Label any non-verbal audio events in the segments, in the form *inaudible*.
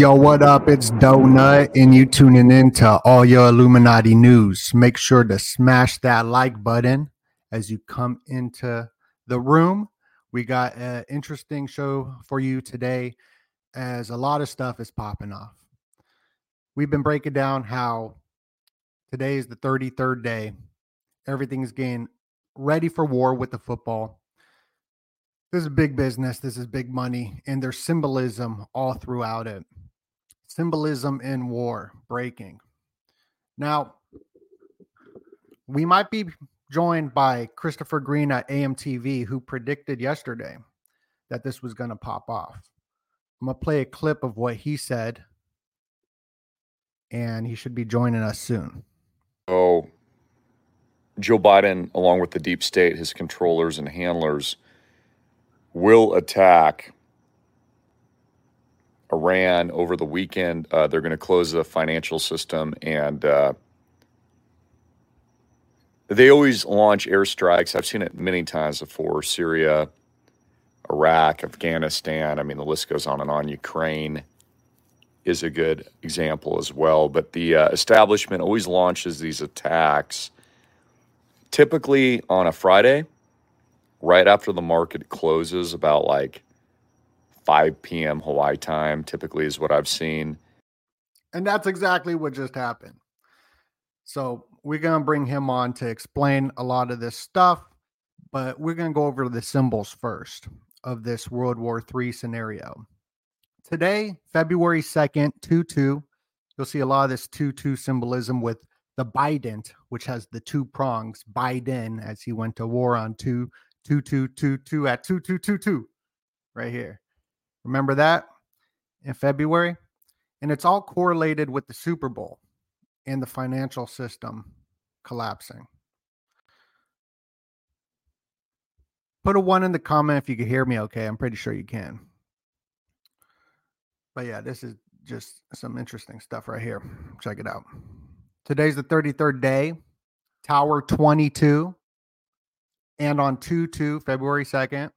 Yo, what up? It's Donut, and you tuning in to all your Illuminati news. Make sure to smash that like button as you come into the room. We got an interesting show for you today, as a lot of stuff is popping off. We've been breaking down how today is the 33rd day. Everything's getting ready for war with the football. This is big business. This is big money, and there's symbolism all throughout it symbolism in war breaking. Now, we might be joined by Christopher Green at AMTV, who predicted yesterday that this was going to pop off. I'm going to play a clip of what he said, and he should be joining us soon. Oh, Joe Biden, along with the deep state, his controllers and handlers, will attack Iran over the weekend. Uh, they're going to close the financial system, and uh, they always launch airstrikes. I've seen it many times before Syria, Iraq, Afghanistan. I mean, the list goes on and on. Ukraine is a good example as well. But the uh, establishment always launches these attacks typically on a Friday, right after the market closes, about like 5 p.m. Hawaii time, typically, is what I've seen. And that's exactly what just happened. So we're going to bring him on to explain a lot of this stuff, but we're going to go over the symbols first of this World War III scenario. Today, February 2nd, 2 2, you'll see a lot of this 2 2 symbolism with the Biden, which has the two prongs, Biden, as he went to war on 2 2 2 2 2 at 2 2 2 2, right here. Remember that in February? And it's all correlated with the Super Bowl and the financial system collapsing. Put a one in the comment if you can hear me okay. I'm pretty sure you can. But yeah, this is just some interesting stuff right here. Check it out. Today's the 33rd day, Tower 22. And on 2 2, February 2nd,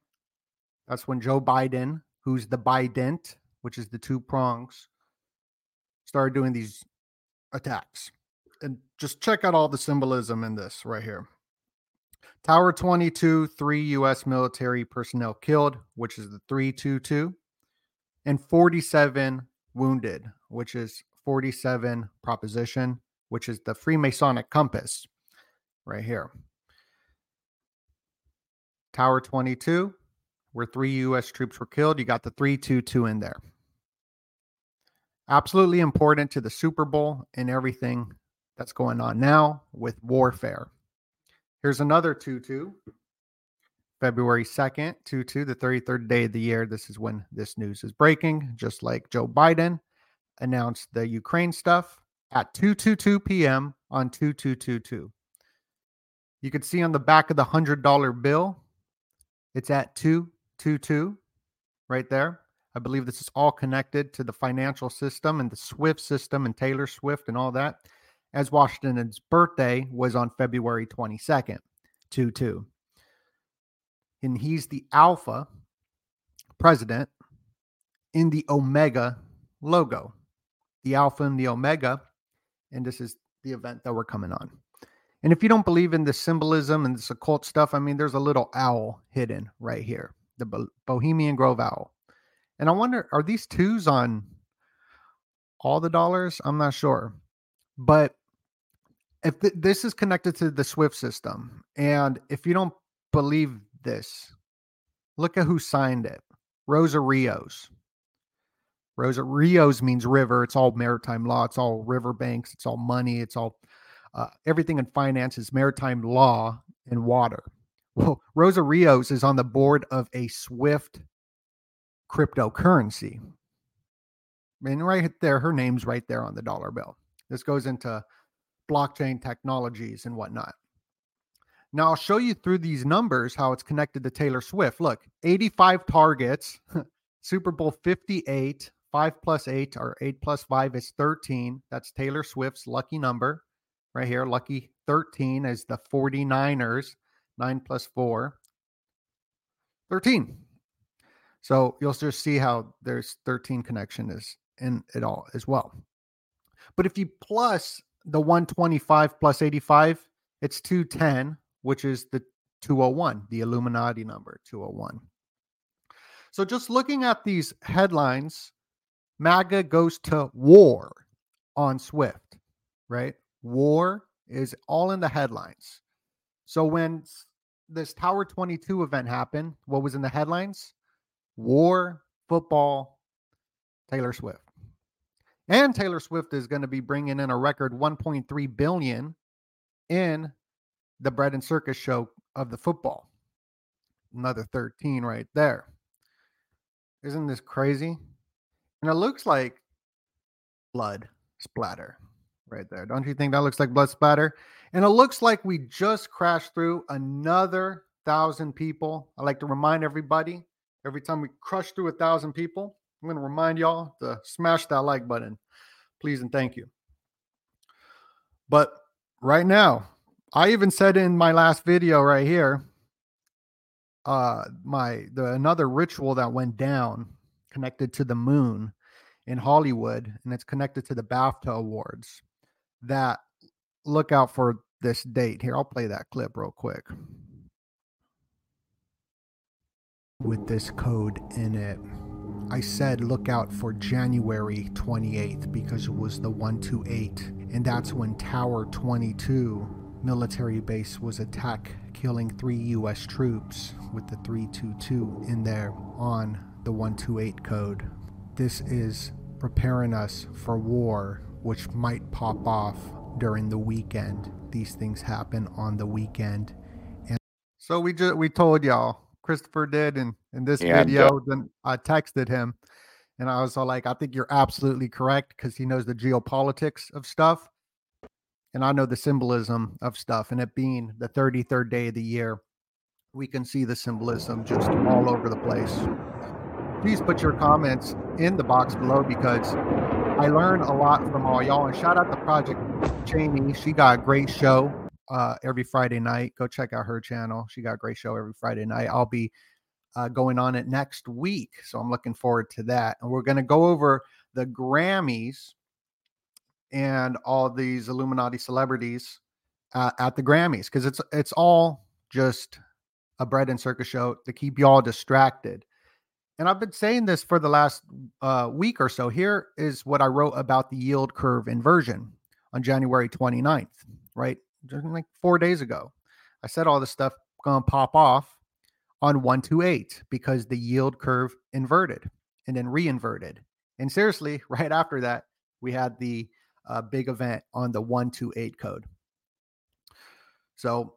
that's when Joe Biden who's the bident, which is the two prongs, started doing these attacks. And just check out all the symbolism in this right here. Tower 22, three U.S. military personnel killed, which is the 322, and 47 wounded, which is 47 proposition, which is the Freemasonic compass right here. Tower 22, where three U.S. troops were killed. You got the 322 in there. Absolutely important to the Super Bowl and everything that's going on now with warfare. Here's another 2 2. February 2nd, 2 2, the 33rd day of the year. This is when this news is breaking, just like Joe Biden announced the Ukraine stuff at 2:22 p.m. on 2222. You can see on the back of the $100 bill, it's at 2 2 2 right there. I believe this is all connected to the financial system and the Swift system and Taylor Swift and all that. As Washington's birthday was on February 22nd, 2 2. And he's the Alpha president in the Omega logo. The Alpha and the Omega. And this is the event that we're coming on. And if you don't believe in the symbolism and this occult stuff, I mean, there's a little owl hidden right here, the Bohemian Grove owl. And I wonder, are these twos on all the dollars? I'm not sure. But if th- this is connected to the Swift system, and if you don't believe this, look at who signed it Rosa Rios. Rosa Rios means river. It's all maritime law. It's all river banks. It's all money. It's all uh, everything in finance is maritime law and water. Well, Rosa Rios is on the board of a Swift cryptocurrency. And right there, her name's right there on the dollar bill. This goes into blockchain technologies and whatnot. Now, I'll show you through these numbers how it's connected to Taylor Swift. Look, 85 targets, *laughs* Super Bowl 58, 5 plus 8 or 8 plus 5 is 13. That's Taylor Swift's lucky number right here. Lucky 13 is the 49ers. 9 plus 4, 13. So you'll just see how there's 13 connection is in it all as well. But if you plus the 125 plus 85, it's 210, which is the 201, the Illuminati number 201. So just looking at these headlines, MAGA goes to war on Swift, right? War is all in the headlines. So when this Tower 22 event happened, what was in the headlines? War, football, Taylor Swift. And Taylor Swift is going to be bringing in a record 1.3 billion in the bread and circus show of the football. Another 13 right there. Isn't this crazy? And it looks like blood splatter right there. Don't you think that looks like blood splatter? And it looks like we just crashed through another thousand people. I like to remind everybody every time we crush through a thousand people, I'm going to remind y'all to smash that like button, please and thank you. But right now, I even said in my last video right here, uh, my the another ritual that went down connected to the moon in Hollywood, and it's connected to the BAFTA awards that look out for this date. Here, I'll play that clip real quick. With this code in it, I said look out for January 28th because it was the 128, and that's when Tower 22 military base was attacked, killing three U.S. troops with the 322 in there on the 128 code. This is preparing us for war which might pop off during the weekend. These things happen on the weekend. And so we just we told y'all, Christopher did in, in this yeah, video, then I texted him and I was all like, I think you're absolutely correct because he knows the geopolitics of stuff. And I know the symbolism of stuff. And it being the 33rd day of the year, we can see the symbolism just all over the place. Please put your comments in the box below because I learn a lot from all y'all. And shout out to Project Jamie. She got a great show uh, every Friday night. Go check out her channel. She got a great show every Friday night. I'll be uh, going on it next week. So I'm looking forward to that. And we're going to go over the Grammys and all these Illuminati celebrities uh, at the Grammys because it's it's all just a bread and circus show to keep y'all distracted and I've been saying this for the last uh, week or so. Here is what I wrote about the yield curve inversion on January 29th, right? Just like four days ago. I said all this stuff going to pop off on 128 because the yield curve inverted and then reinverted. And seriously, *laughs* right after that, we had the uh, big event on the 128 code. So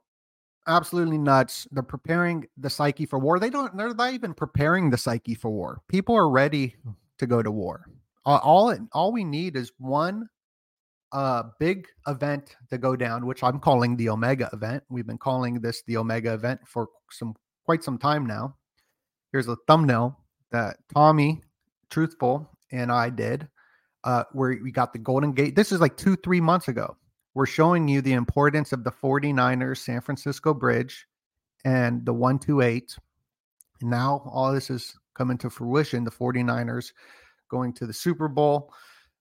absolutely nuts. They're preparing the psyche for war. They don't. They're not even preparing the psyche for war. People are ready to go to war. All all we need is one uh big event to go down, which I'm calling the Omega event. We've been calling this the Omega event for some quite some time now. Here's a thumbnail that Tommy Truthful and I did, uh, where we got the Golden Gate. This is like two, three months ago. We're showing you the importance of the 49ers San Francisco Bridge and the 128. And now all this is coming to fruition. The 49ers going to the Super Bowl,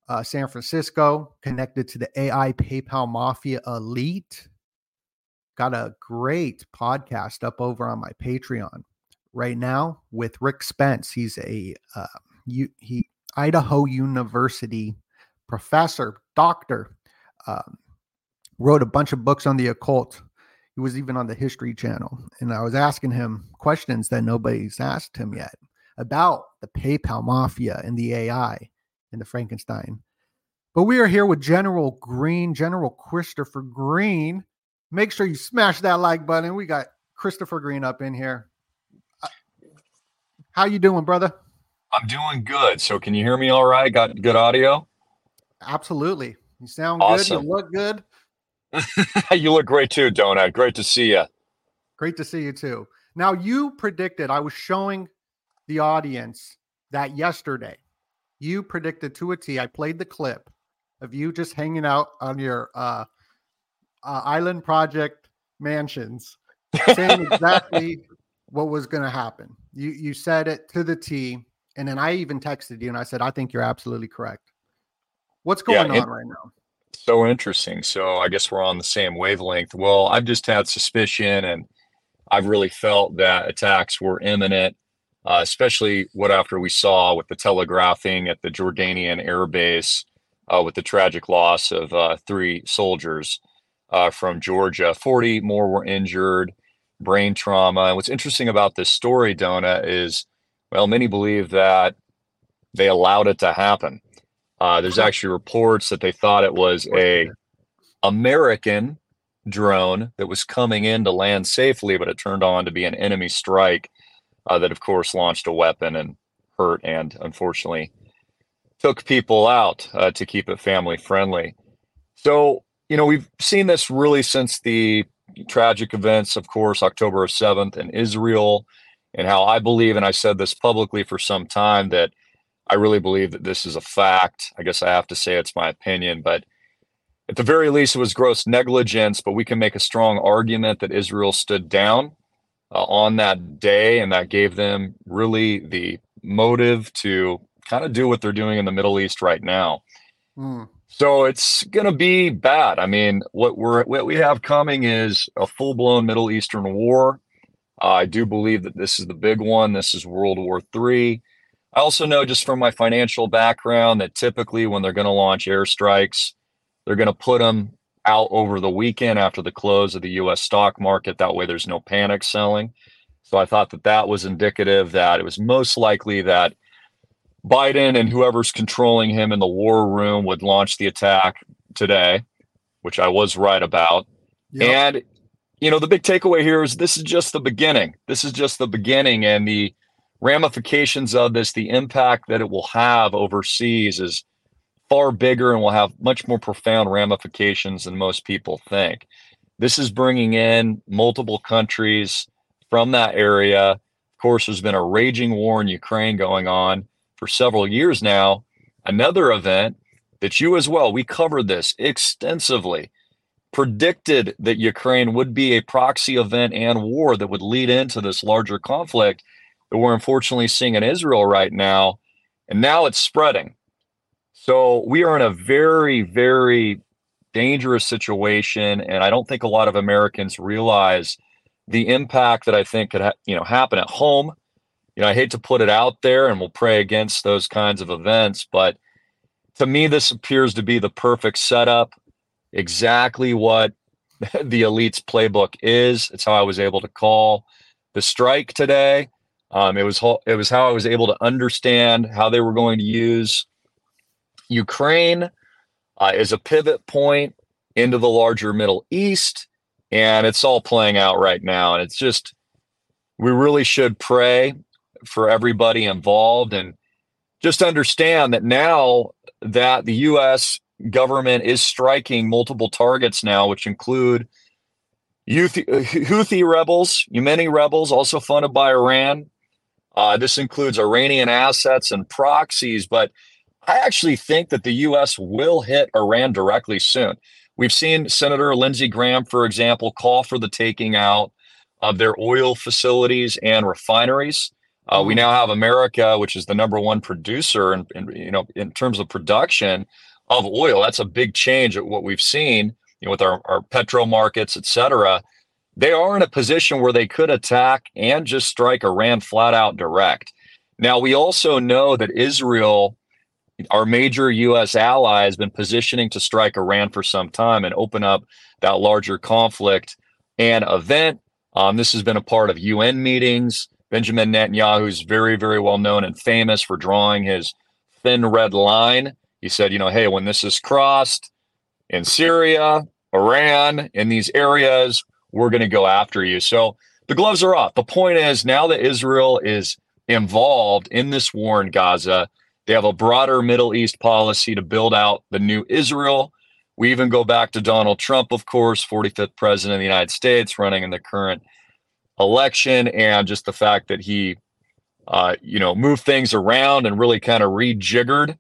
uh, San Francisco, connected to the AI PayPal Mafia Elite. Got a great podcast up over on my Patreon right now with Rick Spence. He's a uh, he Idaho University professor, doctor. Um, wrote a bunch of books on the occult. He was even on the History Channel, and I was asking him questions that nobody's asked him yet about the PayPal mafia and the AI and the Frankenstein. But we are here with General Green, General Christopher Green. Make sure you smash that like button. We got Christopher Green up in here. Uh, how you doing, brother? I'm doing good. So can you hear me all right? Got good audio? Absolutely. You sound awesome. good. You look good. *laughs* you look great too, Donut. Great to see you. Great to see you too. Now you predicted I was showing the audience that yesterday you predicted to a T. I played the clip of you just hanging out on your uh, uh, island project mansions, saying exactly *laughs* what was going to happen. You you said it to the T, and then I even texted you and I said I think you're absolutely correct. What's going yeah, on right now? So interesting. So I guess we're on the same wavelength. Well, I've just had suspicion, and I've really felt that attacks were imminent uh, especially what after we saw with the telegraphing at the Jordanian air base uh, with the tragic loss of uh, three soldiers uh, from Georgia. 40 more were injured, brain trauma. And what's interesting about this story, Dona, is well, many believe that they allowed it to happen. Uh, there's actually reports that they thought it was a American drone that was coming in to land safely, but it turned on to be an enemy strike uh, that, of course, launched a weapon and hurt and unfortunately took people out uh, to keep it family friendly. So, you know, we've seen this really since the tragic events, of course, October 7th in Israel, and how I believe, and I said this publicly for some time, that I really believe that this is a fact. I guess I have to say it's my opinion, but at the very least, it was gross negligence, but we can make a strong argument that Israel stood down uh, on that day, and that gave them really the motive to kind of do what they're doing in the Middle East right now. Mm. So it's going to be bad. I mean, what we're what we have coming is a full blown Middle Eastern war. Uh, I do believe that this is the big one. This is World War Three. I also know just from my financial background that typically when they're going to launch airstrikes, they're going to put them out over the weekend after the close of the US stock market. That way, there's no panic selling. So I thought that that was indicative that it was most likely that Biden and whoever's controlling him in the war room would launch the attack today, which I was right about. Yep. And, you know, the big takeaway here is this is just the beginning. This is just the beginning. And the ramifications of this, the impact that it will have overseas is far bigger and will have much more profound ramifications than most people think. This is bringing in multiple countries from that area. Of course, there's been a raging war in Ukraine going on for several years now. Another event that you as well, we covered this extensively, predicted that Ukraine would be a proxy event and war that would lead into this larger conflict that we're unfortunately seeing in Israel right now. And now it's spreading. So we are in a very, very dangerous situation, and I don't think a lot of Americans realize the impact that I think could ha- you know happen at home. You know, I hate to put it out there, and we'll pray against those kinds of events, but to me, this appears to be the perfect setup. Exactly what *laughs* the elite's playbook is. It's how I was able to call the strike today. Um, it was it was how I was able to understand how they were going to use Ukraine uh, is a pivot point into the larger Middle East, and it's all playing out right now. And it's just, we really should pray for everybody involved and just understand that now that the U.S. government is striking multiple targets now, which include Houthi, Houthi rebels, Yemeni rebels, also funded by Iran, Uh, this includes Iranian assets and proxies, but I actually think that the U.S. will hit Iran directly soon. We've seen Senator Lindsey Graham, for example, call for the taking out of their oil facilities and refineries. Uh, we mm-hmm. now have America, which is the number one producer, in, in, you know, in terms of production of oil. That's a big change at what we've seen you know, with our, our petro markets, et cetera. They are in a position where they could attack and just strike Iran flat out direct. Now, we also know that Israel our major U.S. ally has been positioning to strike Iran for some time and open up that larger conflict and event. Um, this has been a part of UN meetings. Benjamin Netanyahu is very, very well known and famous for drawing his thin red line. He said, you know, hey, when this is crossed in Syria, Iran, in these areas, we're going to go after you. So the gloves are off. The point is now that Israel is involved in this war in Gaza, they have a broader Middle East policy to build out the new Israel. We even go back to Donald Trump, of course, 45th president of the United States, running in the current election, and just the fact that he, uh, you know, moved things around and really kind of rejiggered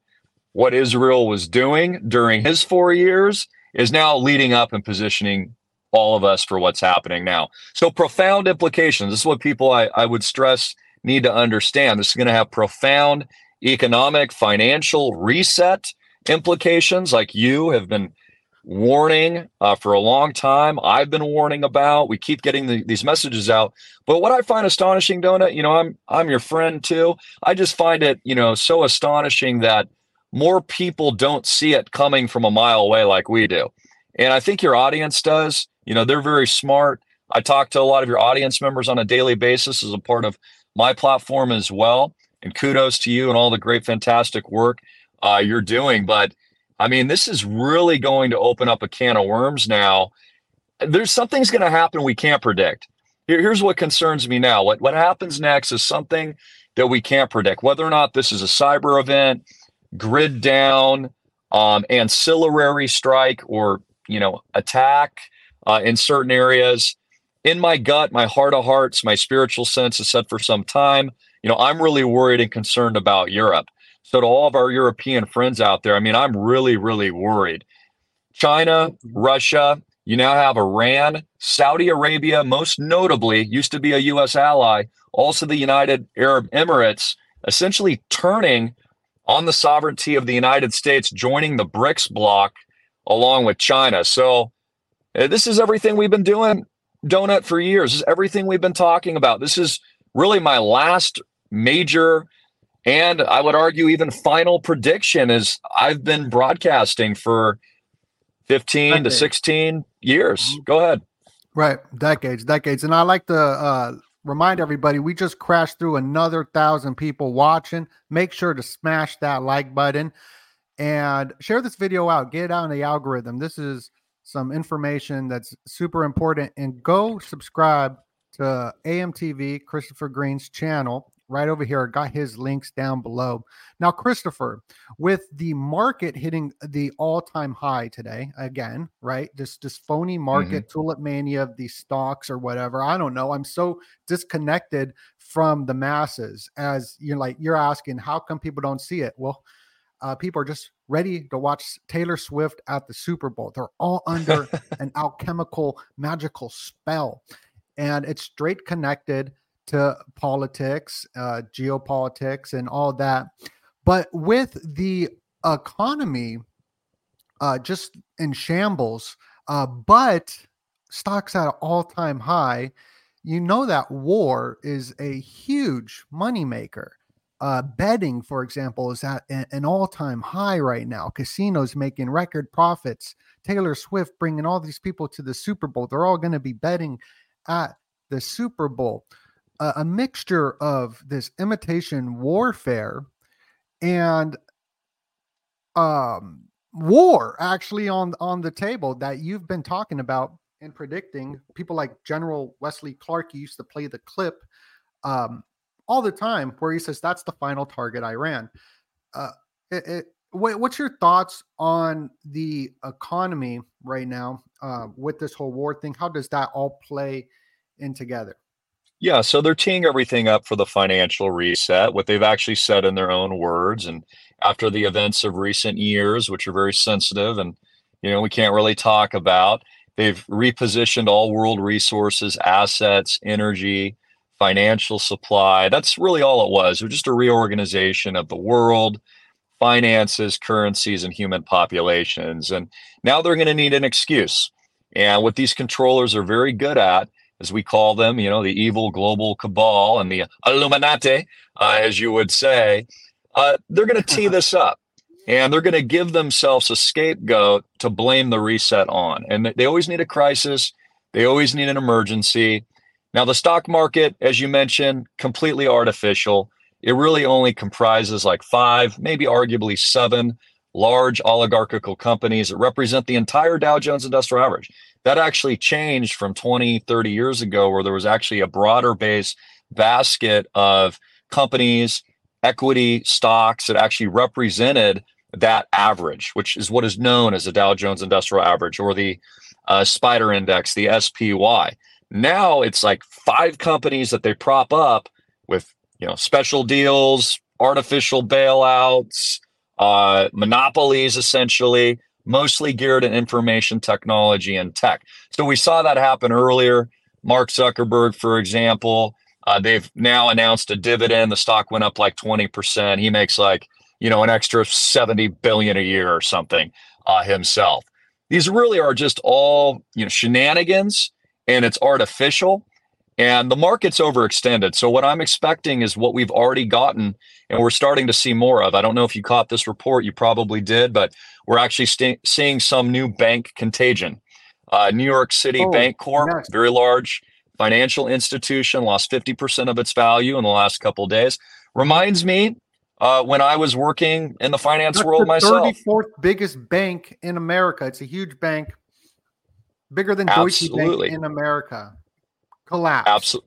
what Israel was doing during his four years is now leading up and positioning all of us for what's happening now. So profound implications. This is what people I, I would stress need to understand. This is going to have profound economic, financial reset implications, like you have been warning uh, for a long time. I've been warning about. We keep getting the, these messages out. But what I find astonishing, Donut, you know, I'm I'm your friend too. I just find it, you know, so astonishing that more people don't see it coming from a mile away like we do. And I think your audience does. You know, they're very smart. I talk to a lot of your audience members on a daily basis as a part of my platform as well and kudos to you and all the great, fantastic work uh, you're doing. But I mean, this is really going to open up a can of worms now. There's something's going to happen we can't predict. Here, here's what concerns me now. What what happens next is something that we can't predict. Whether or not this is a cyber event, grid down, um, ancillary strike, or you know attack uh, in certain areas. In my gut, my heart of hearts, my spiritual sense is set for some time you know, I'm really worried and concerned about Europe. So to all of our European friends out there, I mean, I'm really, really worried. China, Russia, you now have Iran, Saudi Arabia, most notably, used to be a U.S. ally, also the United Arab Emirates, essentially turning on the sovereignty of the United States, joining the BRICS bloc along with China. So this is everything we've been doing, Donut, for years. This is everything we've been talking about. This is really my last major and I would argue even final prediction is I've been broadcasting for 15 decades. to 16 years. Mm-hmm. Go ahead. Right. Decades, decades. And I like to uh, remind everybody we just crashed through another thousand people watching. Make sure to smash that like button and share this video out. Get it out in the algorithm. This is some information that's super important. And go subscribe to AMTV, Christopher Green's channel right over here. I got his links down below. Now, Christopher, with the market hitting the all-time high today, again, right? This this phony market, mm-hmm. tulip mania of these stocks or whatever. I don't know. I'm so disconnected from the masses. As you're like, you're asking, how come people don't see it? Well, uh, people are just ready to watch Taylor Swift at the Super Bowl. They're all under *laughs* an alchemical, magical spell. And it's straight connected to politics, uh, geopolitics, and all that. But with the economy uh, just in shambles, uh, but stocks at an all time high, you know that war is a huge moneymaker. Uh, betting, for example, is at an all time high right now. Casinos making record profits. Taylor Swift bringing all these people to the Super Bowl. They're all going to be betting at the Super Bowl a, a mixture of this imitation warfare and um, war actually on on the table that you've been talking about and predicting. People like General Wesley Clark used to play the clip um, all the time where he says that's the final target Iran. Uh, it, it, what's your thoughts on the economy right now uh, with this whole war thing? How does that all play in together? Yeah, so they're teeing everything up for the financial reset, what they've actually said in their own words. And after the events of recent years, which are very sensitive and, you know, we can't really talk about, they've repositioned all world resources, assets, energy, financial supply. That's really all it was. It was just a reorganization of the world, finances, currencies, and human populations. And now they're going to need an excuse. And what these controllers are very good at as we call them, you know, the evil global cabal and the Illuminati, uh, as you would say, uh, they're going to tee this up and they're going to give themselves a scapegoat to blame the reset on. And they always need a crisis, they always need an emergency. Now, the stock market, as you mentioned, completely artificial. It really only comprises like five, maybe arguably seven large oligarchical companies that represent the entire Dow Jones Industrial Average that actually changed from 20, 30 years ago, where there was actually a broader base basket of companies, equity stocks that actually represented that average, which is what is known as the Dow Jones Industrial Average or the uh, Spider Index, the SPY. Now it's like five companies that they prop up with, you know, special deals, artificial bailouts, uh, monopolies, essentially mostly geared at information technology and tech. So we saw that happen earlier. Mark Zuckerberg, for example, uh, they've now announced a dividend. The stock went up like 20%. He makes like, you know, an extra 70 billion a year or something uh, himself. These really are just all, you know, shenanigans and it's artificial and the market's overextended. So what I'm expecting is what we've already gotten and we're starting to see more of. I don't know if you caught this report, you probably did, but we're actually st- seeing some new bank contagion. Uh, New York City oh, Bancorp, yes. very large financial institution, lost 50% of its value in the last couple of days. Reminds me uh, when I was working in the finance That's world the myself. 34th biggest bank in America. It's a huge bank, bigger than Deutsche Bank in America. Collapse. Absol-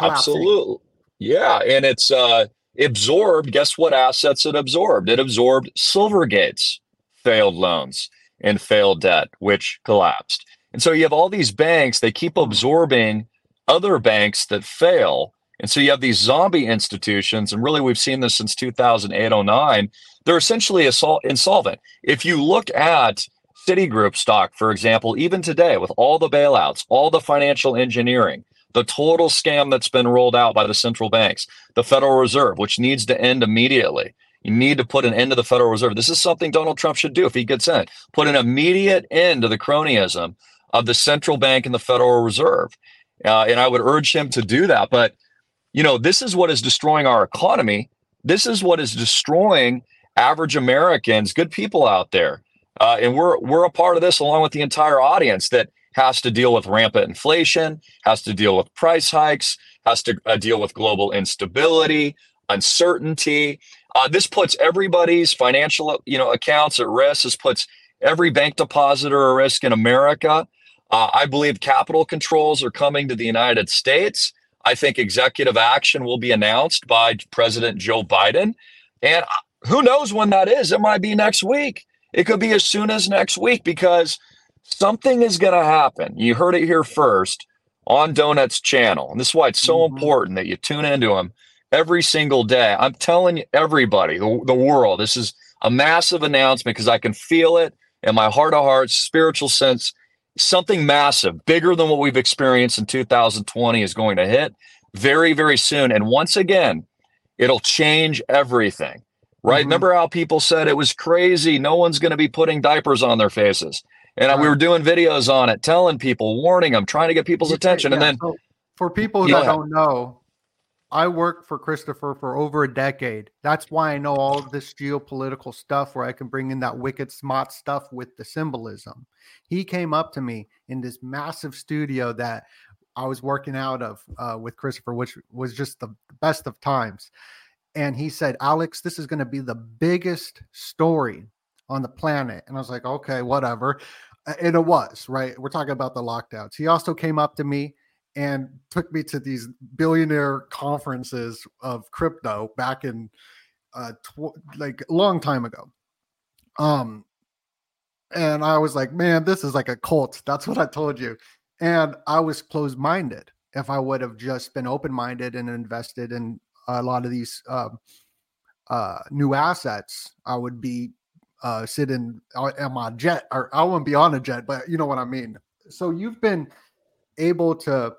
absolutely. Yeah, and it's uh, absorbed. Guess what assets it absorbed? It absorbed Silvergate's failed loans and failed debt, which collapsed. And so you have all these banks, they keep absorbing other banks that fail. And so you have these zombie institutions, and really we've seen this since 2008 09. They're essentially insolvent. If you look at Citigroup stock, for example, even today, with all the bailouts, all the financial engineering, the total scam that's been rolled out by the central banks, the Federal Reserve, which needs to end immediately. You need to put an end to the Federal Reserve. This is something Donald Trump should do if he gets in. Put an immediate end to the cronyism of the central bank and the Federal Reserve. Uh, and I would urge him to do that. But, you know, this is what is destroying our economy. This is what is destroying average Americans, good people out there. Uh, and we're we're a part of this along with the entire audience that has to deal with rampant inflation, has to deal with price hikes, has to uh, deal with global instability, uncertainty. Uh, this puts everybody's financial, you know, accounts at risk. This puts every bank depositor at risk in America. Uh, I believe capital controls are coming to the United States. I think executive action will be announced by President Joe Biden. And uh, who knows when that is? It might be next week. It could be as soon as next week because something is going to happen. You heard it here first on Donut's channel. And this is why it's so mm-hmm. important that you tune into him every single day. I'm telling everybody, the, the world, this is a massive announcement because I can feel it in my heart of hearts, spiritual sense. Something massive, bigger than what we've experienced in 2020 is going to hit very, very soon. And once again, it'll change everything, right? Mm-hmm. Remember how people said it was crazy? No one's going to be putting diapers on their faces. And we were doing videos on it, telling people, warning them, trying to get people's attention. Yeah, and then so for people who don't know, I worked for Christopher for over a decade. That's why I know all of this geopolitical stuff where I can bring in that wicked smart stuff with the symbolism. He came up to me in this massive studio that I was working out of uh, with Christopher, which was just the best of times. And he said, Alex, this is going to be the biggest story on the planet. And I was like, okay, whatever. And it was, right? We're talking about the lockdowns. He also came up to me and took me to these billionaire conferences of crypto back in uh tw- like a long time ago um and i was like man this is like a cult that's what i told you and i was closed minded if I would have just been open minded and invested in a lot of these uh, uh, new assets, I would be uh, sitting on my jet, or I wouldn't be on a jet, but you know what I mean. So you've been able to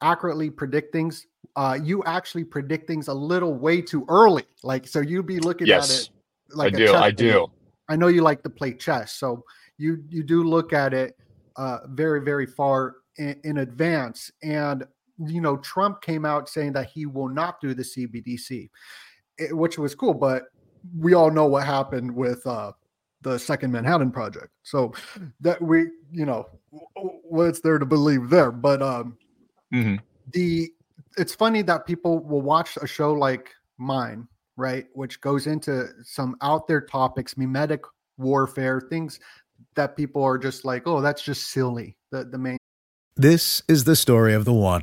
accurately predict things. Uh, you actually predict things a little way too early. Like so, you'd be looking yes, at it like I do. I do. I know you like to play chess, so you you do look at it uh, very very far in, in advance. And you know, Trump came out saying that he will not do the CBDC, which was cool. But we all know what happened with uh, the Second Manhattan Project. So that we, you know, what's there to believe there? But um, mm-hmm. the it's funny that people will watch a show like mine, right, which goes into some out there topics, mimetic warfare, things that people are just like, oh, that's just silly. The the main. This is the story of the one.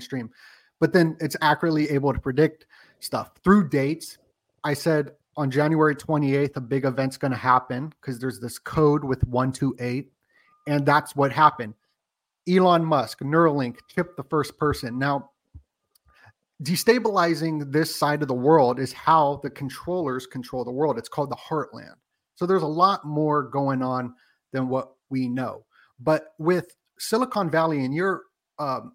stream. But then it's accurately able to predict stuff through dates. I said on January 28th, a big event's going to happen because there's this code with 128. And that's what happened. Elon Musk, Neuralink, chipped the first person. Now, destabilizing this side of the world is how the controllers control the world. It's called the heartland. So there's a lot more going on than what we know. But with Silicon Valley and your um,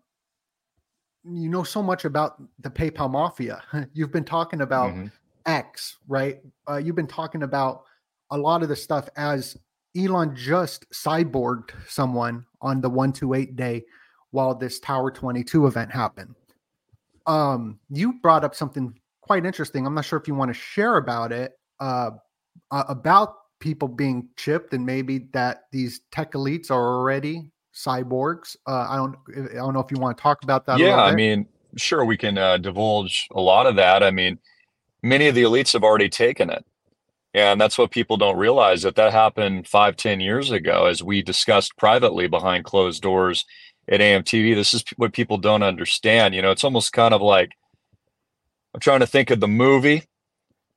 you know so much about the PayPal mafia. *laughs* You've been talking about mm-hmm. X, right? Uh, you've been talking about a lot of the stuff as Elon just cyborged someone on the 128 day while this Tower 22 event happened. Um, you brought up something quite interesting. I'm not sure if you want to share about it, uh, uh, about people being chipped and maybe that these tech elites are already cyborgs. Uh, I don't I don't know if you want to talk about that. Yeah, I mean, sure, we can uh, divulge a lot of that. I mean, many of the elites have already taken it. And that's what people don't realize that that happened five, ten years ago, as we discussed privately behind closed doors at AMTV. This is what people don't understand. You know, it's almost kind of like I'm trying to think of the movie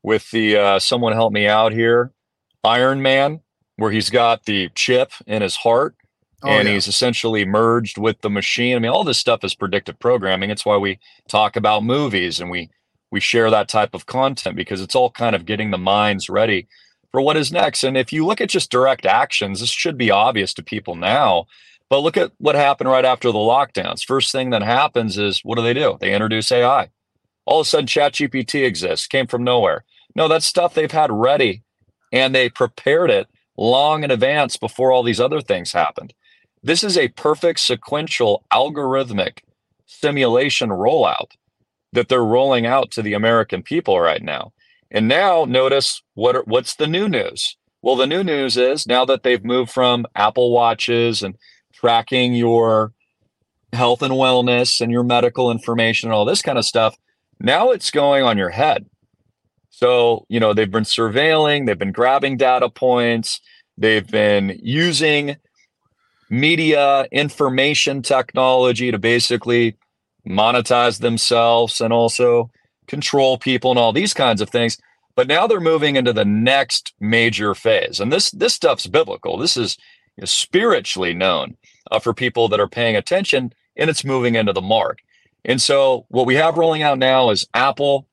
with the uh, someone help me out here, Iron Man, where he's got the chip in his heart Oh, and yeah. he's essentially merged with the machine. I mean, all this stuff is predictive programming. It's why we talk about movies and we we share that type of content because it's all kind of getting the minds ready for what is next. And if you look at just direct actions, this should be obvious to people now. But look at what happened right after the lockdowns. First thing that happens is what do they do? They introduce AI. All of a sudden, ChatGPT exists, came from nowhere. No, that's stuff they've had ready and they prepared it long in advance before all these other things happened. This is a perfect sequential algorithmic simulation rollout that they're rolling out to the American people right now. And now notice what are, what's the new news? Well, the new news is now that they've moved from Apple Watches and tracking your health and wellness and your medical information and all this kind of stuff, now it's going on your head. So, you know, they've been surveilling, they've been grabbing data points, they've been using media information technology to basically monetize themselves and also control people and all these kinds of things. But now they're moving into the next major phase. And this this stuff's biblical. This is you know, spiritually known uh, for people that are paying attention and it's moving into the mark. And so what we have rolling out now is apple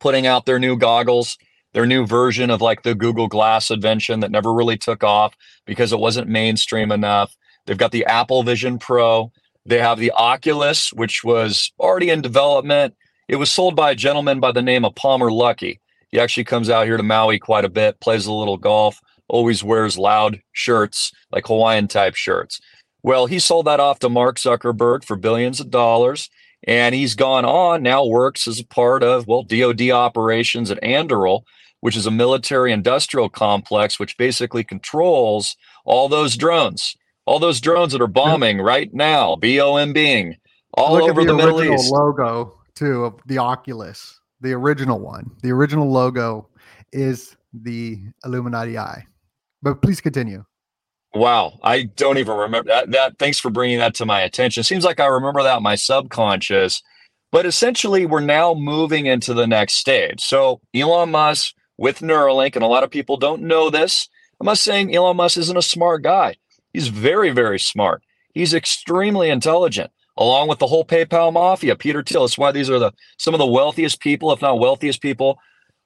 putting out their new goggles their new version of like the Google Glass invention that never really took off because it wasn't mainstream enough. They've got the Apple Vision Pro. They have the Oculus, which was already in development It was sold by a gentleman by the name of Palmer Luckey. He actually comes out here to Maui quite a bit, plays a little golf, always wears loud shirts, like Hawaiian type shirts. Well, he sold that off to Mark Zuckerberg for billions of dollars. And he's gone on now, works as a part of, well, DOD operations at Anduril, which is a military industrial complex, which basically controls all those drones, all those drones that are bombing right now, BOM being all Look over at the, the, Middle original East. logo too of the Oculus, the original one. The original logo is the Illuminati eye. But please continue. Wow, I don't even remember that. That thanks for bringing that to my attention. Seems like I remember that in my subconscious, but essentially we're now moving into the next stage. So Elon Musk with Neuralink, and a lot of people don't know this. I'm not saying Elon Musk isn't a smart guy. He's very, very smart. He's extremely intelligent, along with the whole PayPal mafia. Peter Thiel. That's why these are the some of the wealthiest people, if not wealthiest people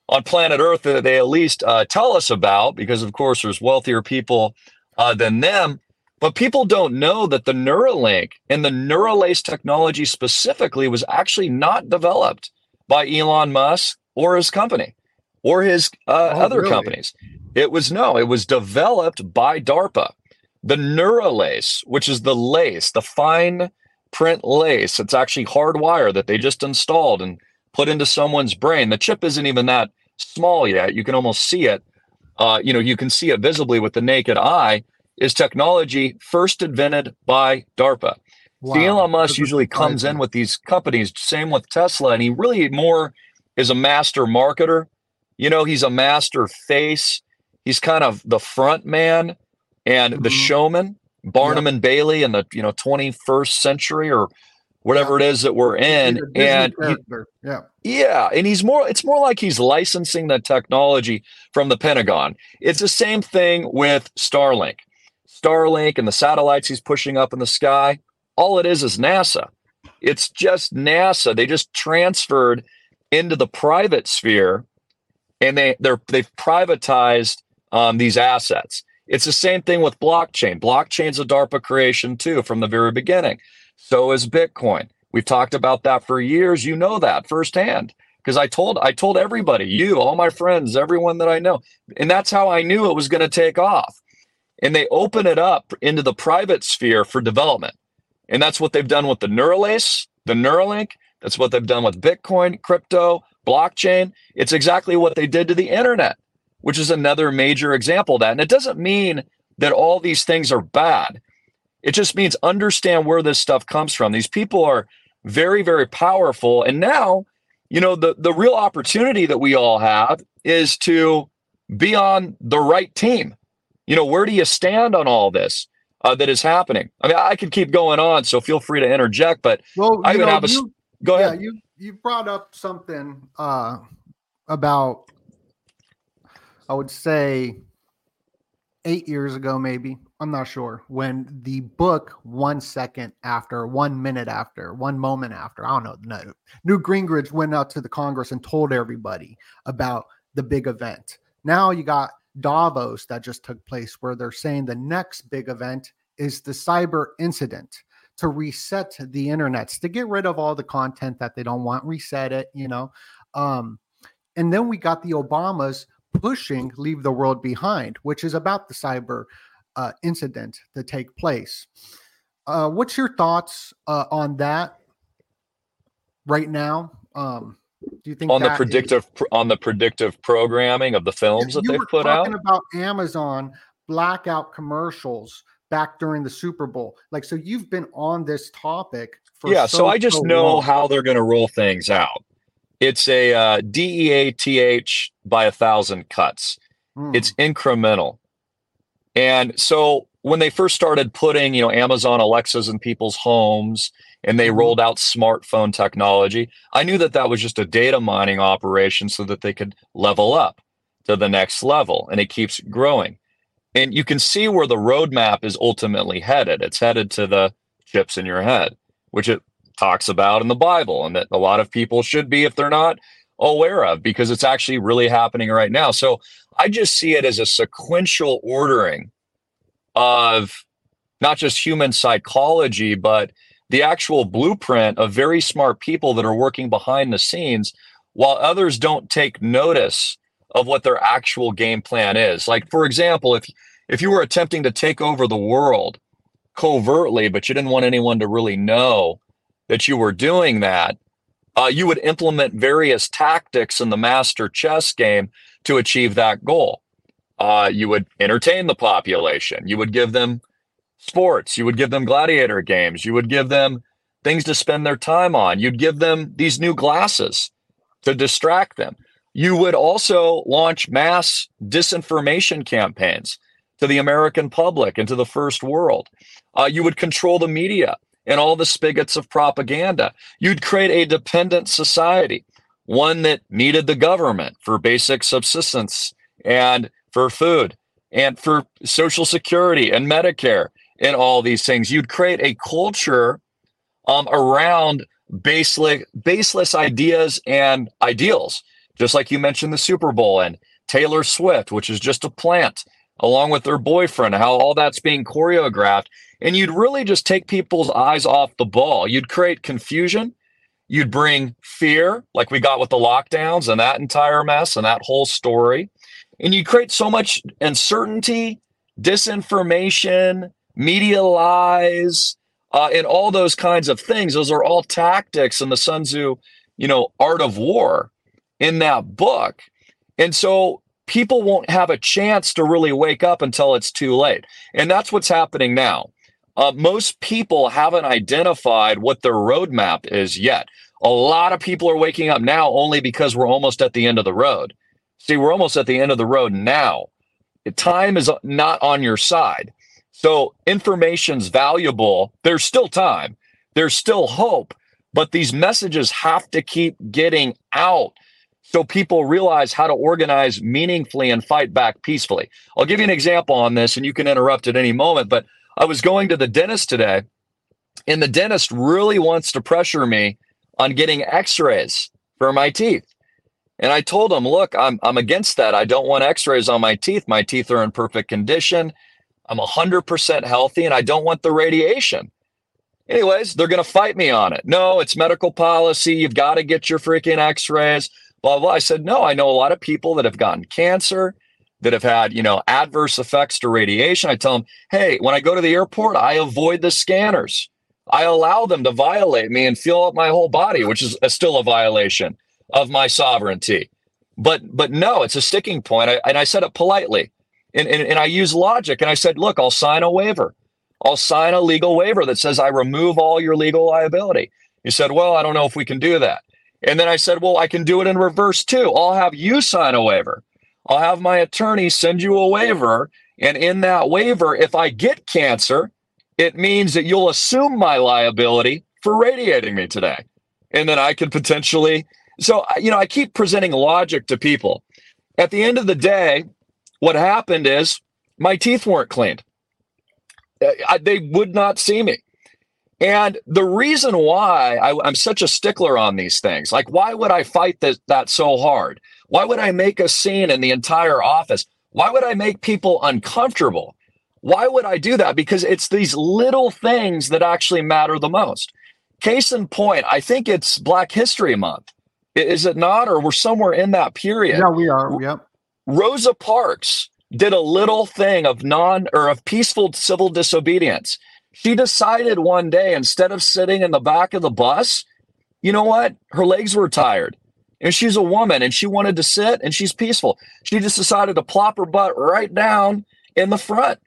on planet Earth that they at least uh, tell us about, because of course there's wealthier people uh, than them. But people don't know that the Neuralink and the Neuralace technology specifically was actually not developed by Elon Musk or his company or his uh, Oh, other really? companies. It was no, it was developed by DARPA. The Neuralace, which is the lace, the fine print lace, it's actually hardwire that they just installed and put into someone's brain. The chip isn't even that small yet. You can almost see it. Uh, you know, you can see it visibly with the naked eye. Is technology first invented by DARPA? See, Elon Musk usually comes in with these companies, same with Tesla, and he really more is a master marketer. You know, he's a master face. He's kind of the front man and the Mhm. showman, Barnum and Bailey in the you know 21st century or whatever it is that we're in. And he, yeah. yeah, and he's more it's more like he's licensing the technology from the Pentagon. It's the same thing with Starlink. Starlink and the satellites he's pushing up in the sky, all it is is NASA. It's just NASA. They just transferred into the private sphere and they they're they've privatized um, these assets. It's the same thing with blockchain. Blockchain's a DARPA creation too from the very beginning. So is Bitcoin. We've talked about that for years. You know that firsthand because I told I told everybody, you, all my friends, everyone that I know, and that's how I knew it was going to take off. And they open it up into the private sphere for development, and that's what they've done with the Neuralace, the Neuralink. That's what they've done with Bitcoin, crypto, blockchain. It's exactly what they did to the internet, which is another major example of that. And it doesn't mean that all these things are bad. It just means understand where this stuff comes from. These people are very, very powerful. And now, you know, the, the real opportunity that we all have is to be on the right team. You know, where do you stand on all this uh, that is happening? I mean, I could keep going on, so feel free to interject, but Well, I even know, have a. you, go yeah, ahead. you you brought up something uh, about I would say eight years ago, maybe I'm not sure when the book one second after, one minute after, one moment after, I don't know. No, Newt Gingrich went out to the Congress and told everybody about the big event. Now you got Davos that just took place, where they're saying the next big event is the cyber incident to reset the internets to get rid of all the content that they don't want reset it you know um and then we got the obamas pushing leave the world behind which is about the cyber uh, incident to take place uh what's your thoughts uh, on that right now um do you think on the predictive pr- on the predictive programming of the films that they've put out. about Amazon blackout commercials back during the Super Bowl. Like, so you've been on this topic for yeah, so, so, I just so know long. how they're going to roll things out. It's a uh, DEATH by a thousand cuts. Mm. It's incremental. And so when they first started putting, you know, Amazon Alexas in people's homes and they Mhm. rolled out smartphone technology, I knew that that was just a data mining operation so that they could level up to the next level and it keeps growing. And you can see where the roadmap is ultimately headed. It's headed to the chips in your head, which it talks about in the Bible and that a lot of people should be if they're not aware of because it's actually really happening right now. So I just see it as a sequential ordering of not just human psychology, but the actual blueprint of very smart people that are working behind the scenes while others don't take notice of what their actual game plan is. Like, for example, if if you were attempting to take over the world covertly, but you didn't want anyone to really know that you were doing that, uh, you would implement various tactics in the master chess game to achieve that goal. Uh, you would entertain the population. You would give them sports. You would give them gladiator games. You would give them things to spend their time on. You'd give them these new glasses to distract them. You would also launch mass disinformation campaigns to the American public and to the first world. Uh, you would control the media and all the spigots of propaganda. You'd create a dependent society, one that needed the government for basic subsistence and for food and for social security and Medicare and all these things. You'd create a culture um, around baseless, baseless ideas and ideals, just like you mentioned the Super Bowl and Taylor Swift, which is just a plant, along with their boyfriend, how all that's being choreographed. And you'd really just take people's eyes off the ball. You'd create confusion. You'd bring fear, like we got with the lockdowns and that entire mess and that whole story. And you create so much uncertainty, disinformation, media lies, uh, and all those kinds of things. Those are all tactics in the Sun Tzu, you know, art of war in that book. And so people won't have a chance to really wake up until it's too late. And that's what's happening now. Uh, most people haven't identified what their roadmap is yet. A lot of people are waking up now only because we're almost at the end of the road. See, we're almost at the end of the road now. Time is not on your side. So information's valuable. There's still time. There's still hope, but these messages have to keep getting out so people realize how to organize meaningfully and fight back peacefully. I'll give you an example on this and you can interrupt at any moment, but I was going to the dentist today and the dentist really wants to pressure me on getting x-rays for my teeth. And I told him, look, I'm, I'm against that. I don't want x-rays on my teeth. My teeth are in perfect condition. I'm 100% healthy and I don't want the radiation. Anyways, they're going to fight me on it. No, it's medical policy. You've got to get your freaking x rays, blah, blah. I said, no, I know a lot of people that have gotten cancer, that have had, you know, adverse effects to radiation. I tell them, hey, when I go to the airport, I avoid the scanners. I allow them to violate me and feel up my whole body, which is a, still a violation of my sovereignty. But but no, it's a sticking point. I, and I said it politely. And, and, and I use logic. And I said, look, I'll sign a waiver. I'll sign a legal waiver that says I remove all your legal liability. He said, well, I don't know if we can do that. And then I said, well, I can do it in reverse too. I'll have you sign a waiver. I'll have my attorney send you a waiver. And in that waiver, if I get cancer, it means that you'll assume my liability for radiating me today. And then I could potentially. So, you know, I keep presenting logic to people. At the end of the day, what happened is my teeth weren't cleaned. Uh, I, they would not see me. And the reason why I, am such a stickler on these things, like why would I fight that, that so hard? Why would I make a scene in the entire office? Why would I make people uncomfortable? Why would I do that? Because it's these little things that actually matter the most. Case in point, I think it's Black History Month. Is it not? Or we're somewhere in that period. Yeah, we are. Yep. Rosa Parks did a little thing of non or of peaceful civil disobedience. She decided one day instead of sitting in the back of the bus, you know what? Her legs were tired. And she's a woman and she wanted to sit and she's peaceful. She just decided to plop her butt right down in the front.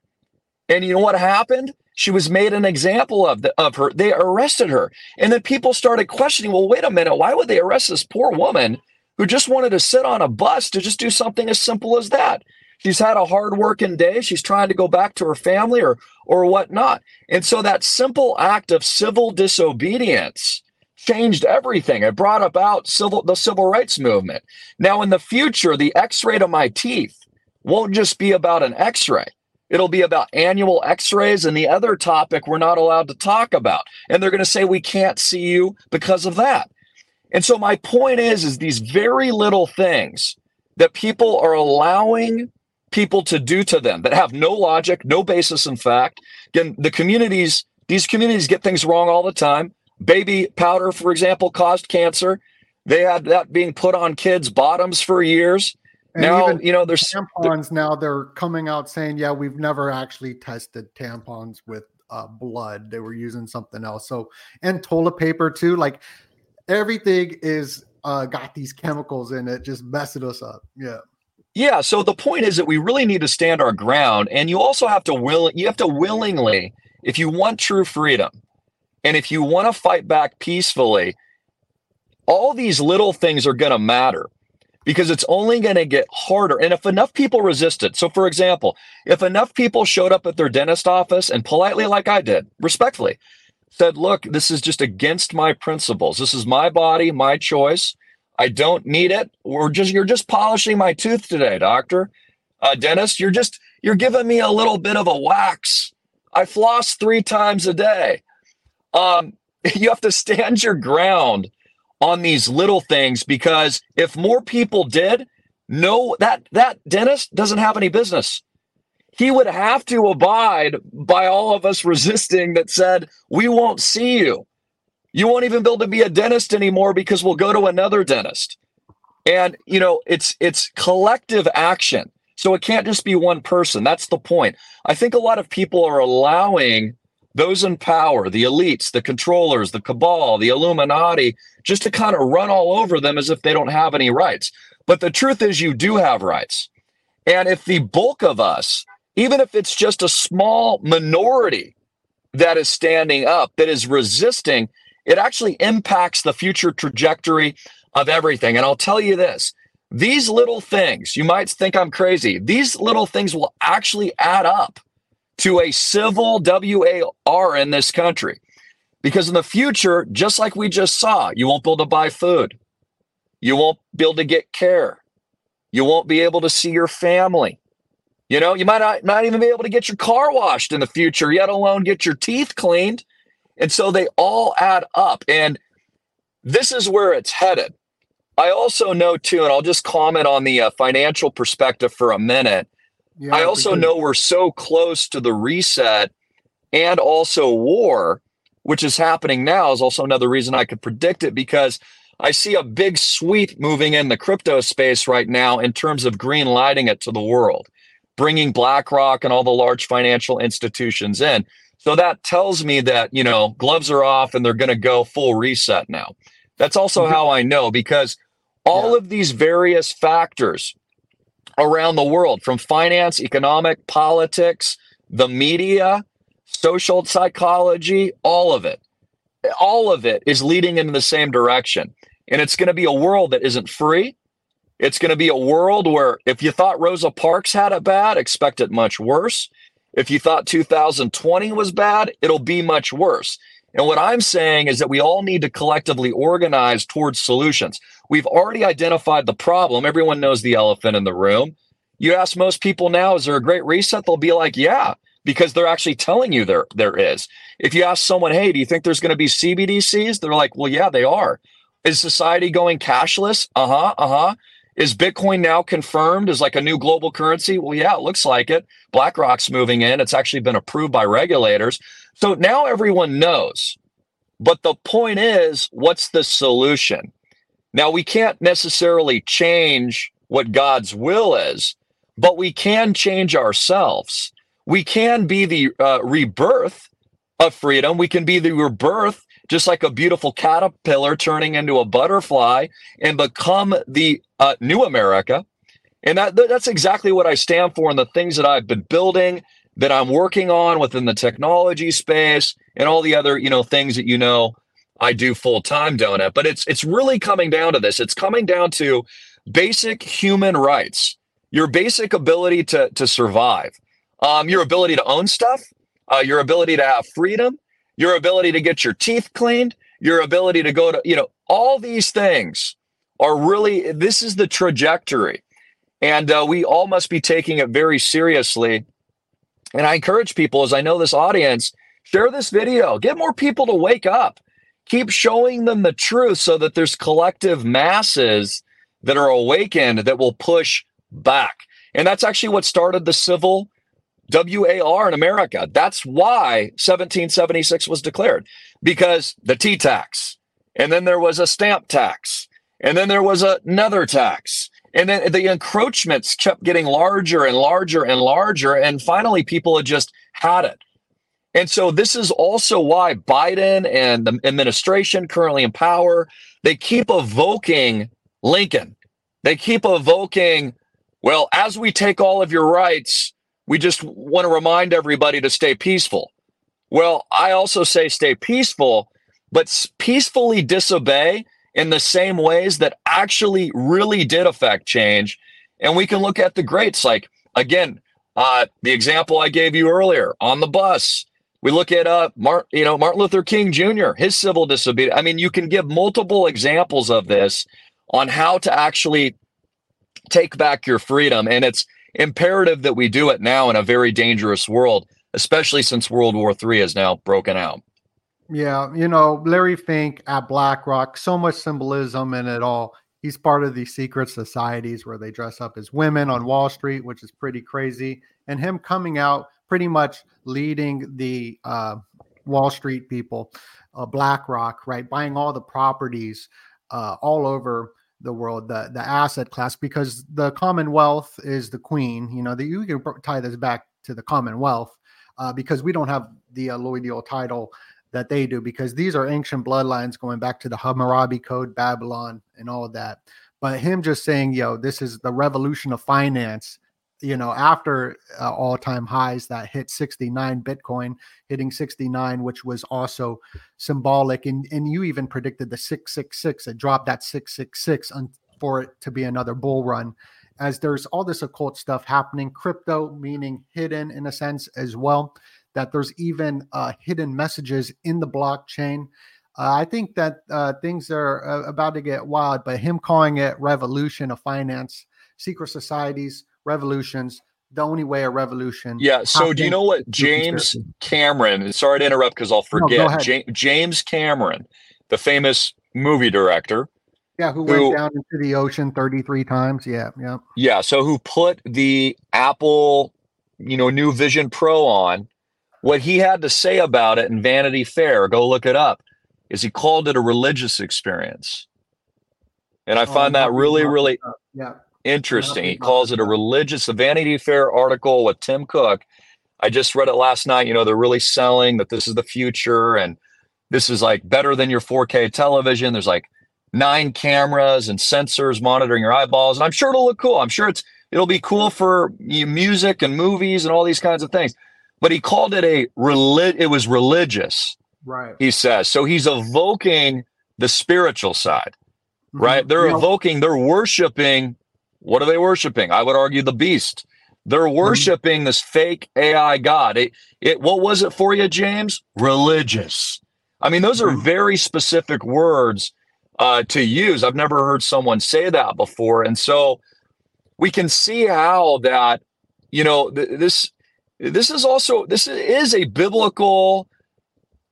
And you know what happened? She was made an example of the, of her. They arrested her. And then people started questioning, well, wait a minute, why would they arrest this poor woman who just wanted to sit on a bus to just do something as simple as that. She's had a hard working day. She's trying to go back to her family or or whatnot. And so that simple act of civil disobedience changed everything. It brought about civil the civil rights movement. Now in the future, the x-ray to my teeth won't just be about an x-ray. It'll be about annual x-rays and the other topic we're not allowed to talk about. And they're going to say we can't see you because of that. And so my point is, is these very little things that people are allowing people to do to them that have no logic, no basis in fact. Again, the communities These communities get things wrong all the time. Baby powder, for example, caused cancer. They had that being put on kids' bottoms for years. And now, you know, there's tampons now they're coming out saying, yeah, we've never actually tested tampons with uh, blood. They were using something else. So, and toilet paper too. Like everything is uh, got these chemicals in it, just messing us up. Yeah. Yeah. So the point is that we really need to stand our ground, and you also have to will you have to willingly, if you want true freedom, and if you want to fight back peacefully, all these little things are going to matter because it's only going to get harder. And if enough people resist it, so for example, if enough people showed up at their dentist office and politely, like I did, respectfully, said, Look, this is just against my principles. This is my body, my choice. I don't need it. We're just you're just polishing my tooth today, doctor. Uh, dentist, you're just you're giving me a little bit of a wax. I floss three times a day. Um, *laughs* you have to stand your ground on these little things because if more people did, no, that that dentist doesn't have any business. He would have to abide by all of us *laughs* resisting that said, we won't see you. You won't even be able to be a dentist anymore because we'll go to another dentist. And you know, it's it's collective action. So it can't just be one person. That's the point. I think a lot of people are allowing those in power, the elites, the controllers, the cabal, the Illuminati, just to kind of run all over them as if they don't have any rights. But the truth is, you do have rights. And if the bulk of us, even if it's just a small minority that is standing up, that is resisting, it actually impacts the future trajectory of everything. And I'll tell you this these little things, you might think I'm crazy, these little things will actually add up to a civil WAR in this country. Because in the future, just like we just saw, you won't be able to buy food. You won't be able to get care. You won't be able to see your family. You know, you might not, not even be able to get your car washed in the future, yet alone get your teeth cleaned. And so they all add up. And this is where it's headed. I also know, too, and I'll just comment on the uh, financial perspective for a minute. Yeah, I also know we're so close to the reset and also war, which is happening now, is also another reason I could predict it because I see a big sweep moving in the crypto space right now in terms of green lighting it to the world, bringing BlackRock and all the large financial institutions in. So that tells me that, you know, gloves are off and they're going to go full reset now. That's also how I know because all yeah. of these various factors around the world from finance, economic, politics, the media, social psychology, all of it. All of it is leading in the same direction. And it's going to be a world that isn't free. It's going to be a world where if you thought Rosa Parks had it bad, expect it much worse. If you thought 2020 was bad, it'll be much worse. And what I'm saying is that we all need to collectively organize towards solutions. We've already identified the problem. Everyone knows the elephant in the room. You ask most people now, is there a great reset? They'll be like, yeah, because they're actually telling you there there is. If you ask someone, hey, do you think there's going to be CBDCs? They're like, well, yeah, they are. Is society going cashless? Uh huh. Uh huh. Is Bitcoin now confirmed as like a new global currency? Well, yeah, it looks like it. BlackRock's moving in. It's actually been approved by regulators. So now everyone knows. But the point is, what's the solution? Now, we can't necessarily change what God's will is, but we can change ourselves. We can be the uh, rebirth of freedom. We can be the rebirth, just like a beautiful caterpillar turning into a butterfly and become the uh, new America. And that, that's exactly what I stand for and the things that I've been building, that I'm working on within the technology space and all the other, you know, things that you know I do full time, donut. But it's it's really coming down to this. It's coming down to basic human rights, your basic ability to to survive, um, your ability to own stuff, uh, your ability to have freedom, your ability to get your teeth cleaned, your ability to go to you know all these things are really this is the trajectory, and uh, we all must be taking it very seriously. And I encourage people, as I know this audience, share this video, get more people to wake up keep showing them the truth so that there's collective masses that are awakened that will push back. And that's actually what started the civil W A R in America. That's why 1776 was declared because the tea tax, and then there was a stamp tax, and then there was another tax. And then the encroachments kept getting larger and larger and larger. And finally, people had just had it. And so this is also why Biden and the administration currently in power, they keep evoking Lincoln. They keep evoking, well, as we take all of your rights, we just want to remind everybody to stay peaceful. Well, I also say stay peaceful, but peacefully disobey in the same ways that actually really did affect change. And we can look at the greats, like again, uh, the example I gave you earlier on the bus. We look at uh, Martin, you know, Martin Luther King Jr. His civil disobedience. I mean, you can give multiple examples of this on how to actually take back your freedom, and it's imperative that we do it now in a very dangerous world, especially since World War III has now broken out. Yeah, you know, Larry Fink at BlackRock, so much symbolism in it all. He's part of these secret societies where they dress up as women on Wall Street, which is pretty crazy. And him coming out pretty much leading the uh, Wall Street people, uh, BlackRock, right, buying all the properties uh, all over the world, the the asset class, because the Commonwealth is the queen. You know, the, you can tie this back to the Commonwealth uh, because we don't have the allodial title that they do because these are ancient bloodlines going back to the Hammurabi Code, Babylon, and all of that. But him just saying, yo, this is the revolution of finance, you know, after uh, all time highs that hit 69 Bitcoin, hitting 69, which was also symbolic. And, and you even predicted the 666, it dropped that 666 un- for it to be another bull run. As there's all this occult stuff happening, crypto meaning hidden in a sense as well that there's even uh, hidden messages in the blockchain. Uh, I think that uh, things are uh, about to get wild, but him calling it revolution of finance, secret societies, revolutions, the only way a revolution. Yeah. So do you know what James Cameron? Sorry to interrupt because I'll forget. No, James, James Cameron, the famous movie director. Yeah, who, who went down into the ocean 33 times. Yeah, yeah. Yeah. So who put the Apple, you know, new Vision Pro on what he had to say about it in Vanity Fair, go look it up, is he called it a religious experience. And I oh, find that really, really yeah. Interesting. He calls it a religious, a Vanity Fair article with Tim Cook. I just read it last night. You know, they're really selling that this is the future and this is like better than your 4K television. There's like nine cameras and sensors monitoring your eyeballs. And I'm sure it'll look cool. I'm sure it's it'll be cool for music and movies and all these kinds of things but he called it a relig- it was religious right he says so he's evoking the spiritual side mm-hmm. right they're you evoking they're worshiping what are they worshiping? I would argue the beast. They're mm-hmm. worshiping this fake ai god. It, it what was it for you james? Religious. I mean those are mm-hmm. very specific words uh, to use. I've never heard someone say that before. And so we can see how that you know th- this this is also this is a biblical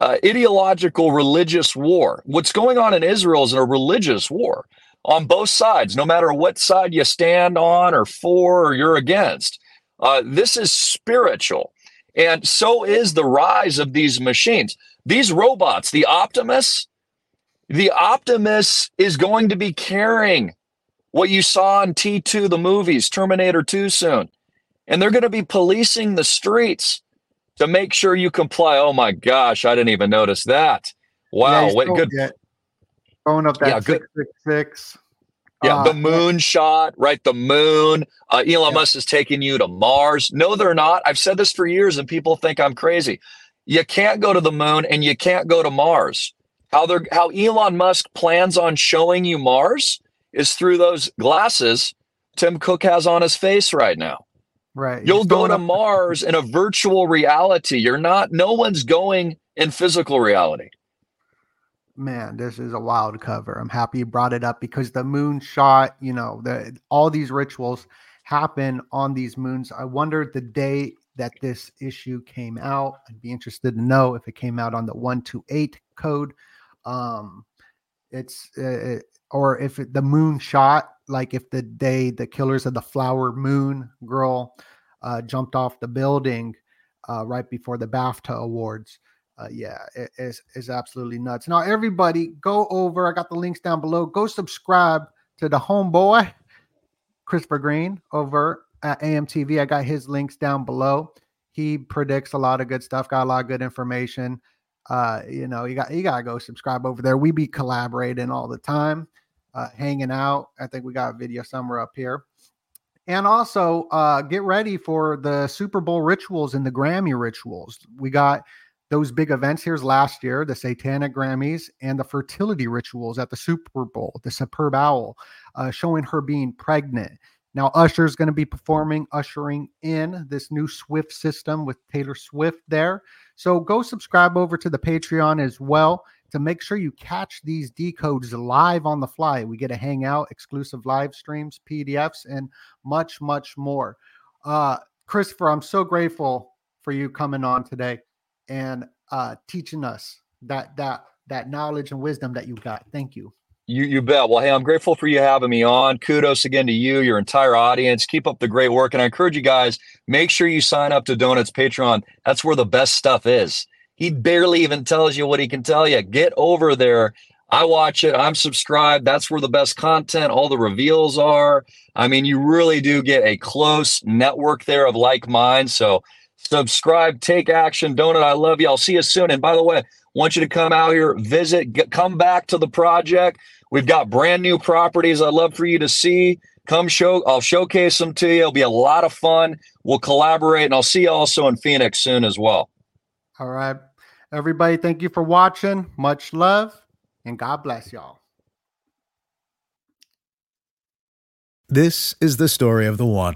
uh, ideological religious war. What's going on in israel is a religious war on both sides no matter what side you stand on or for or you're against uh, this is spiritual and so is the rise of these machines these robots the optimus the optimus is going to be carrying what you saw in t2 the movies terminator 2 soon and they're going to be policing the streets to make sure you comply. Oh my gosh, I didn't even notice that. Wow, yeah, what good. Going up that yeah, good. Six, six, six. Yeah, uh, the moon yeah. shot, right? The moon. Uh, Elon yeah. Musk is taking you to Mars. No, they're not. I've said this for years, and people think I'm crazy. You can't go to the moon, and you can't go to Mars. How they're how Elon Musk plans on showing you Mars is through those glasses Tim Cook has on his face right now. Right. You'll go to Mars in a virtual reality. You're not, no one's going in physical reality. Man, this is a wild cover. I'm happy you brought it up because the moon shot, you know, the all these rituals happen on these moons. I wonder the day that this issue came out. I'd be interested to know if it came out on the 128 code. Um, it's uh, or if it, the moon shot like if the day the killers of the flower moon girl uh, jumped off the building uh, right before the BAFTA awards. Uh, yeah, it is is absolutely nuts. Now, everybody, go over. I got the links down below. Go subscribe to the homeboy, Christopher Green, over at AMTV. I got his links down below. He predicts a lot of good stuff. Got a lot of good information. Uh, you know, you got you gotta go subscribe over there. We be collaborating all the time, uh, hanging out. I think we got a video somewhere up here. And also, uh, get ready for the Super Bowl rituals and the Grammy rituals. We got those big events. Here's last year the Satanic Grammys and the fertility rituals at the Super Bowl, the Superb Owl, uh, showing her being pregnant. Now, Usher is going to be performing, ushering in this new Swift system with Taylor Swift there. So go subscribe over to the Patreon as well to make sure you catch these decodes live on the fly. We get to hang out, exclusive live streams, PDFs, and much, much more. Uh, Christopher, I'm so grateful for you coming on today and uh, teaching us that that that knowledge and wisdom that you got. Thank you. You you bet. Well, hey, I'm grateful for you having me on. Kudos again to you, your entire audience. Keep up the great work, and I encourage you guys make sure you sign up to Donut's Patreon. That's where the best stuff is. He barely even tells you what he can tell you. Get over there. I watch it. I'm subscribed. That's where the best content, all the reveals are. I mean, you really do get a close network there of like minds. So subscribe, take action. Donut, I love you. I'll see you soon. And by the way, want you to come out here, visit, get, come back to the project. We've got brand new properties I'd love for you to see. Come show, I'll showcase them to you. It'll be a lot of fun. We'll collaborate, and I'll see you also in Phoenix soon as well. All right. Everybody, thank you for watching. Much love, and God bless y'all. This is the story of the one.